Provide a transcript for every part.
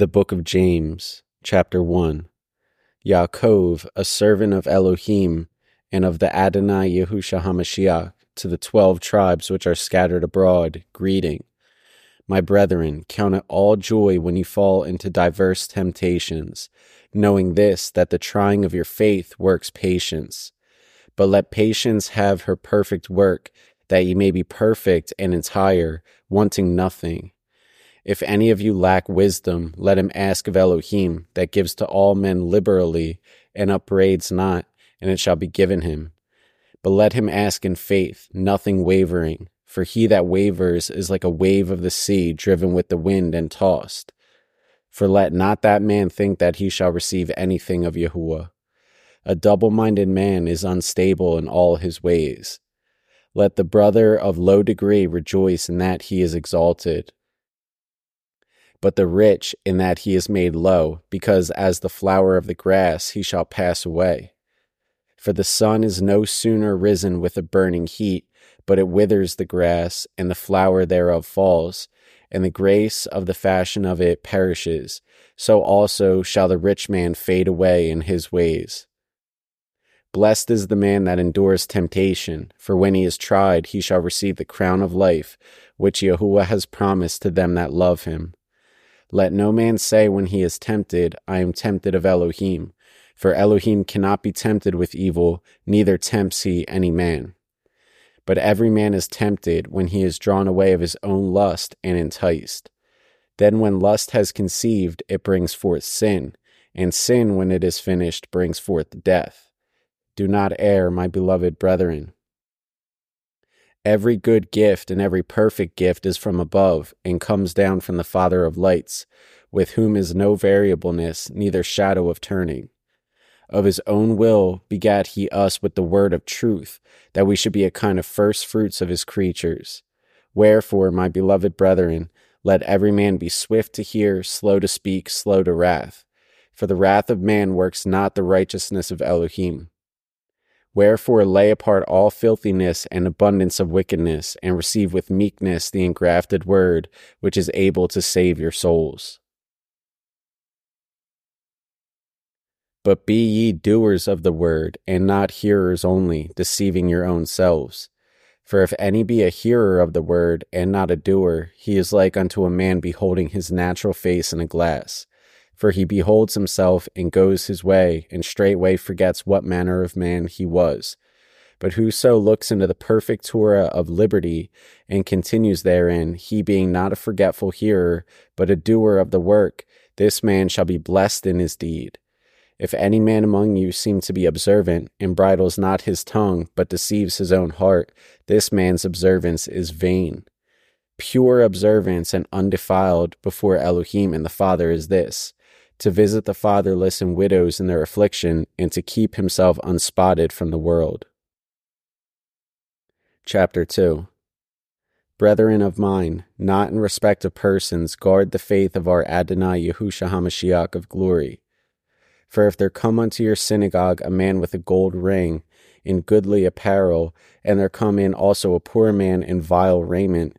The Book of James, Chapter 1 Yaakov, a servant of Elohim and of the Adonai Yahusha HaMashiach, to the twelve tribes which are scattered abroad, greeting. My brethren, count it all joy when you fall into diverse temptations, knowing this, that the trying of your faith works patience. But let patience have her perfect work, that ye may be perfect and entire, wanting nothing. If any of you lack wisdom, let him ask of Elohim, that gives to all men liberally, and upbraids not, and it shall be given him. But let him ask in faith, nothing wavering, for he that wavers is like a wave of the sea driven with the wind and tossed. For let not that man think that he shall receive anything of Yahuwah. A double minded man is unstable in all his ways. Let the brother of low degree rejoice in that he is exalted but the rich in that he is made low, because as the flower of the grass he shall pass away. For the sun is no sooner risen with a burning heat, but it withers the grass, and the flower thereof falls, and the grace of the fashion of it perishes. So also shall the rich man fade away in his ways. Blessed is the man that endures temptation, for when he is tried, he shall receive the crown of life, which Yahuwah has promised to them that love him. Let no man say when he is tempted, I am tempted of Elohim, for Elohim cannot be tempted with evil, neither tempts he any man. But every man is tempted when he is drawn away of his own lust and enticed. Then, when lust has conceived, it brings forth sin, and sin, when it is finished, brings forth death. Do not err, my beloved brethren. Every good gift and every perfect gift is from above and comes down from the Father of lights, with whom is no variableness, neither shadow of turning. Of his own will begat he us with the word of truth, that we should be a kind of first fruits of his creatures. Wherefore, my beloved brethren, let every man be swift to hear, slow to speak, slow to wrath. For the wrath of man works not the righteousness of Elohim. Wherefore lay apart all filthiness and abundance of wickedness, and receive with meekness the engrafted word, which is able to save your souls. But be ye doers of the word, and not hearers only, deceiving your own selves. For if any be a hearer of the word, and not a doer, he is like unto a man beholding his natural face in a glass. For he beholds himself and goes his way, and straightway forgets what manner of man he was. But whoso looks into the perfect Torah of liberty and continues therein, he being not a forgetful hearer, but a doer of the work, this man shall be blessed in his deed. If any man among you seem to be observant, and bridles not his tongue, but deceives his own heart, this man's observance is vain. Pure observance and undefiled before Elohim and the Father is this to visit the fatherless and widows in their affliction, and to keep himself unspotted from the world. Chapter 2 Brethren of mine, not in respect of persons, guard the faith of our Adonai Yahusha HaMashiach of glory. For if there come unto your synagogue a man with a gold ring, in goodly apparel, and there come in also a poor man in vile raiment,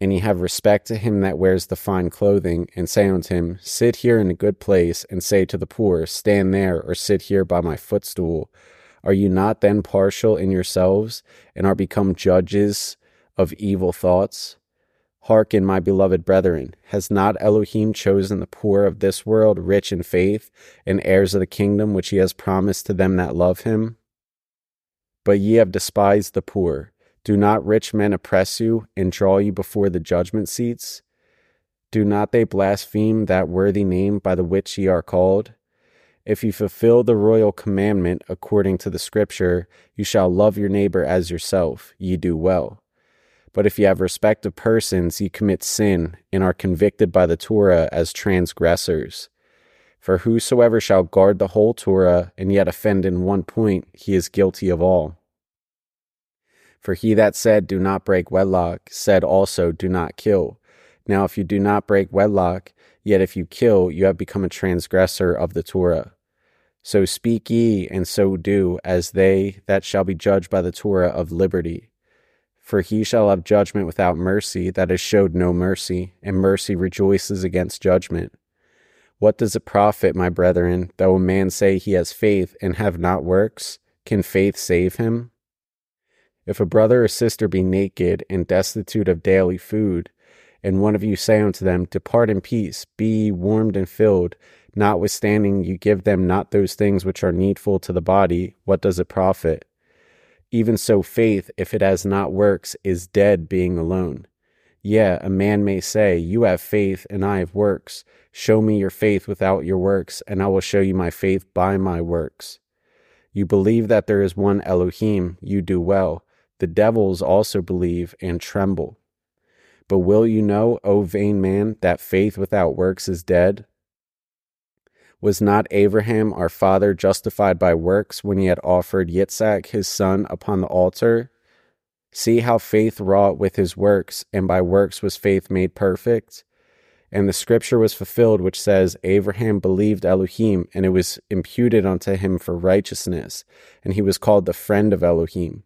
and ye have respect to him that wears the fine clothing, and say unto him, Sit here in a good place, and say to the poor, Stand there, or sit here by my footstool. Are you not then partial in yourselves, and are become judges of evil thoughts? Hearken, my beloved brethren, has not Elohim chosen the poor of this world rich in faith, and heirs of the kingdom which he has promised to them that love him? But ye have despised the poor. Do not rich men oppress you and draw you before the judgment seats? Do not they blaspheme that worthy name by the which ye are called? If you fulfill the royal commandment according to the scripture, you shall love your neighbor as yourself, ye do well. But if ye have respect of persons, ye commit sin, and are convicted by the Torah as transgressors. For whosoever shall guard the whole Torah, and yet offend in one point, he is guilty of all. For he that said, Do not break wedlock, said also, Do not kill. Now, if you do not break wedlock, yet if you kill, you have become a transgressor of the Torah. So speak ye, and so do, as they that shall be judged by the Torah of liberty. For he shall have judgment without mercy that has showed no mercy, and mercy rejoices against judgment. What does it profit, my brethren, though a man say he has faith and have not works? Can faith save him? If a brother or sister be naked and destitute of daily food, and one of you say unto them, Depart in peace, be warmed and filled, notwithstanding you give them not those things which are needful to the body, what does it profit? Even so, faith, if it has not works, is dead being alone. Yea, a man may say, You have faith, and I have works. Show me your faith without your works, and I will show you my faith by my works. You believe that there is one Elohim, you do well. The devils also believe and tremble. But will you know, O vain man, that faith without works is dead? Was not Abraham our father justified by works when he had offered Yitzhak his son upon the altar? See how faith wrought with his works, and by works was faith made perfect? And the scripture was fulfilled, which says, Abraham believed Elohim, and it was imputed unto him for righteousness, and he was called the friend of Elohim.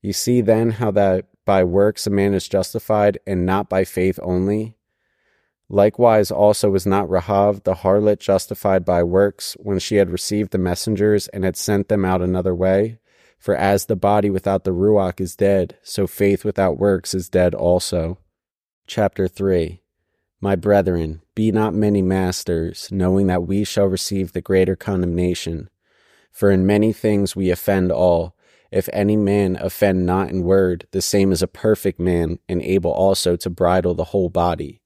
You see then how that by works a man is justified, and not by faith only? Likewise also was not Rahav the harlot justified by works when she had received the messengers and had sent them out another way? For as the body without the Ruach is dead, so faith without works is dead also. Chapter 3 My brethren, be not many masters, knowing that we shall receive the greater condemnation. For in many things we offend all. If any man offend not in word, the same is a perfect man, and able also to bridle the whole body.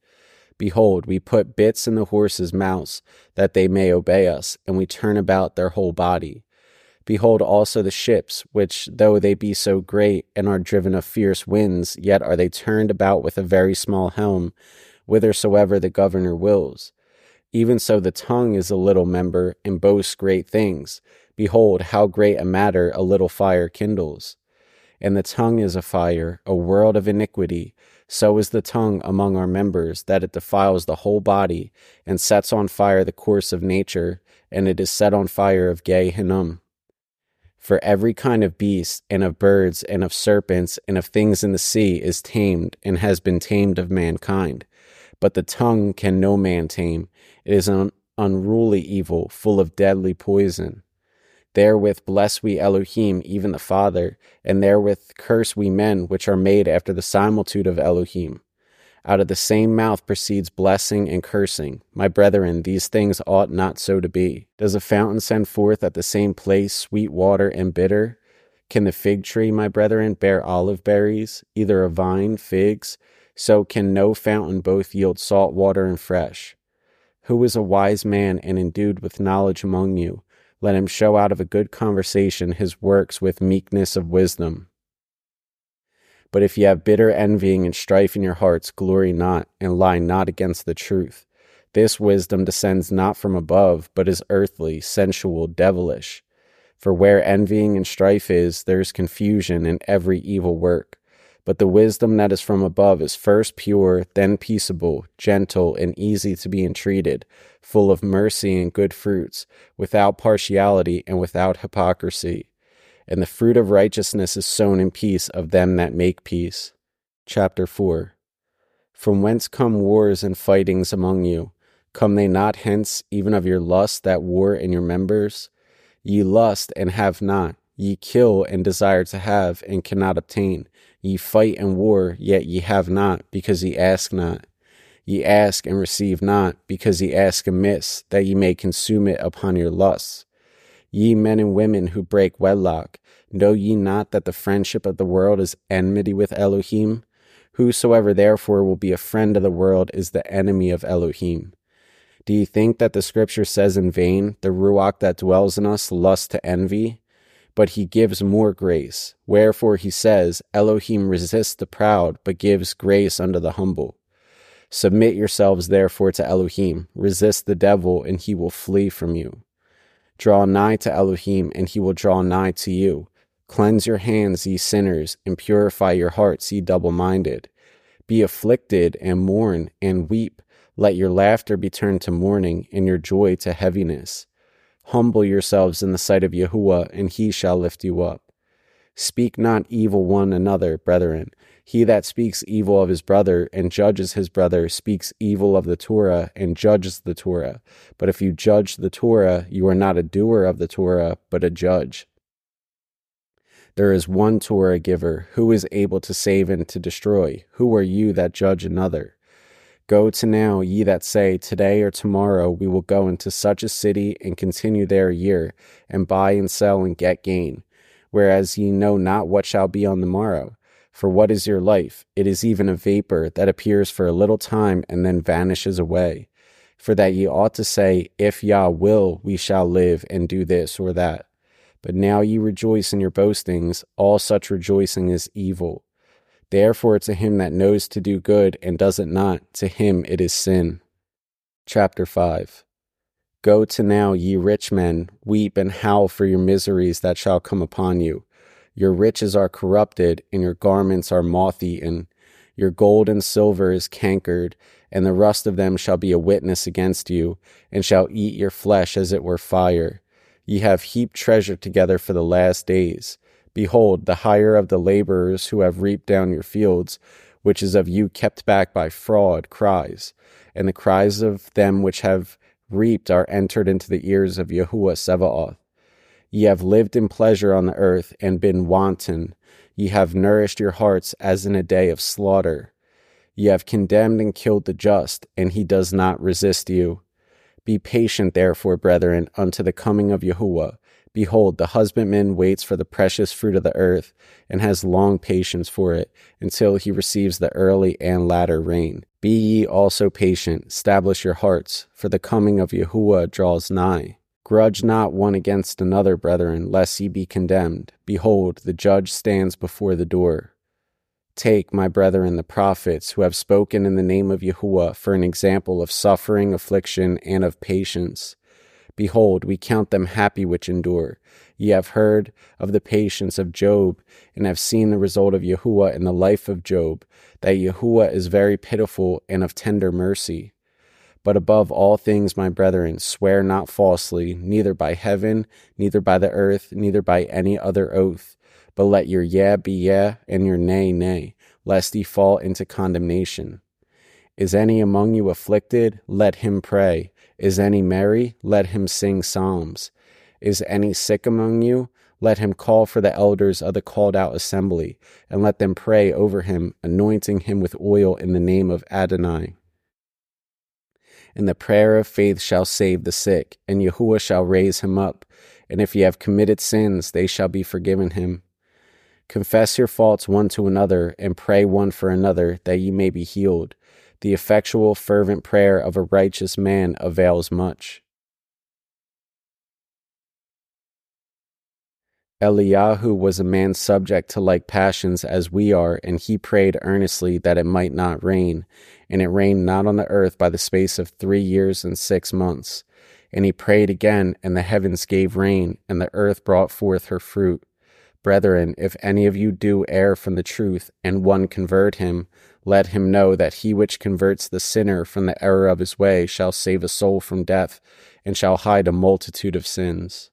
Behold, we put bits in the horses' mouths, that they may obey us, and we turn about their whole body. Behold also the ships, which, though they be so great, and are driven of fierce winds, yet are they turned about with a very small helm, whithersoever the governor wills. Even so the tongue is a little member, and boasts great things. Behold, how great a matter a little fire kindles. And the tongue is a fire, a world of iniquity. So is the tongue among our members, that it defiles the whole body, and sets on fire the course of nature, and it is set on fire of Gehenna. For every kind of beast, and of birds, and of serpents, and of things in the sea is tamed, and has been tamed of mankind. But the tongue can no man tame. It is an unruly evil, full of deadly poison. Therewith bless we Elohim, even the Father, and therewith curse we men, which are made after the similitude of Elohim. Out of the same mouth proceeds blessing and cursing. My brethren, these things ought not so to be. Does a fountain send forth at the same place sweet water and bitter? Can the fig tree, my brethren, bear olive berries, either a vine, figs? So can no fountain both yield salt water and fresh. Who is a wise man and endued with knowledge among you? Let him show out of a good conversation his works with meekness of wisdom. But if ye have bitter envying and strife in your hearts, glory not, and lie not against the truth. This wisdom descends not from above, but is earthly, sensual, devilish. For where envying and strife is, there is confusion and every evil work. But the wisdom that is from above is first pure, then peaceable, gentle, and easy to be entreated, full of mercy and good fruits, without partiality and without hypocrisy. And the fruit of righteousness is sown in peace of them that make peace. Chapter 4 From whence come wars and fightings among you? Come they not hence even of your lust that war in your members? Ye lust and have not, ye kill and desire to have and cannot obtain Ye fight and war, yet ye have not, because ye ask not. Ye ask and receive not, because ye ask amiss, that ye may consume it upon your lusts. Ye men and women who break wedlock, know ye not that the friendship of the world is enmity with Elohim? Whosoever therefore will be a friend of the world is the enemy of Elohim. Do ye think that the scripture says in vain, the Ruach that dwells in us lusts to envy? But he gives more grace. Wherefore he says, Elohim resists the proud, but gives grace unto the humble. Submit yourselves therefore to Elohim, resist the devil, and he will flee from you. Draw nigh to Elohim, and he will draw nigh to you. Cleanse your hands, ye sinners, and purify your hearts, ye double minded. Be afflicted, and mourn, and weep. Let your laughter be turned to mourning, and your joy to heaviness. Humble yourselves in the sight of Yahuwah, and he shall lift you up. Speak not evil one another, brethren. He that speaks evil of his brother and judges his brother speaks evil of the Torah and judges the Torah. But if you judge the Torah, you are not a doer of the Torah, but a judge. There is one Torah giver who is able to save and to destroy. Who are you that judge another? Go to now, ye that say, Today or tomorrow we will go into such a city and continue there a year, and buy and sell and get gain, whereas ye know not what shall be on the morrow. For what is your life? It is even a vapor that appears for a little time and then vanishes away. For that ye ought to say, If Yah will, we shall live and do this or that. But now ye rejoice in your boastings, all such rejoicing is evil. Therefore, to him that knows to do good and does it not, to him it is sin. Chapter 5 Go to now, ye rich men, weep and howl for your miseries that shall come upon you. Your riches are corrupted, and your garments are moth eaten. Your gold and silver is cankered, and the rust of them shall be a witness against you, and shall eat your flesh as it were fire. Ye have heaped treasure together for the last days. Behold, the hire of the laborers who have reaped down your fields, which is of you kept back by fraud, cries, and the cries of them which have reaped are entered into the ears of Yahuwah Sebaoth. Ye have lived in pleasure on the earth and been wanton. Ye have nourished your hearts as in a day of slaughter. Ye have condemned and killed the just, and he does not resist you. Be patient, therefore, brethren, unto the coming of Yahuwah. Behold, the husbandman waits for the precious fruit of the earth, and has long patience for it, until he receives the early and latter rain. Be ye also patient, establish your hearts, for the coming of Yahuwah draws nigh. Grudge not one against another, brethren, lest ye be condemned. Behold, the judge stands before the door. Take, my brethren, the prophets who have spoken in the name of Yahuwah for an example of suffering, affliction, and of patience. Behold, we count them happy which endure. Ye have heard of the patience of Job, and have seen the result of Yahuwah in the life of Job, that Yahuwah is very pitiful and of tender mercy. But above all things, my brethren, swear not falsely, neither by heaven, neither by the earth, neither by any other oath but let your yea be yea, and your nay, nay, lest ye fall into condemnation. Is any among you afflicted? Let him pray. Is any merry? Let him sing psalms. Is any sick among you? Let him call for the elders of the called out assembly, and let them pray over him, anointing him with oil in the name of Adonai. And the prayer of faith shall save the sick, and Yahuwah shall raise him up. And if ye have committed sins, they shall be forgiven him. Confess your faults one to another, and pray one for another, that ye may be healed. The effectual, fervent prayer of a righteous man avails much. Eliyahu was a man subject to like passions as we are, and he prayed earnestly that it might not rain. And it rained not on the earth by the space of three years and six months. And he prayed again, and the heavens gave rain, and the earth brought forth her fruit. Brethren, if any of you do err from the truth, and one convert him, let him know that he which converts the sinner from the error of his way shall save a soul from death, and shall hide a multitude of sins.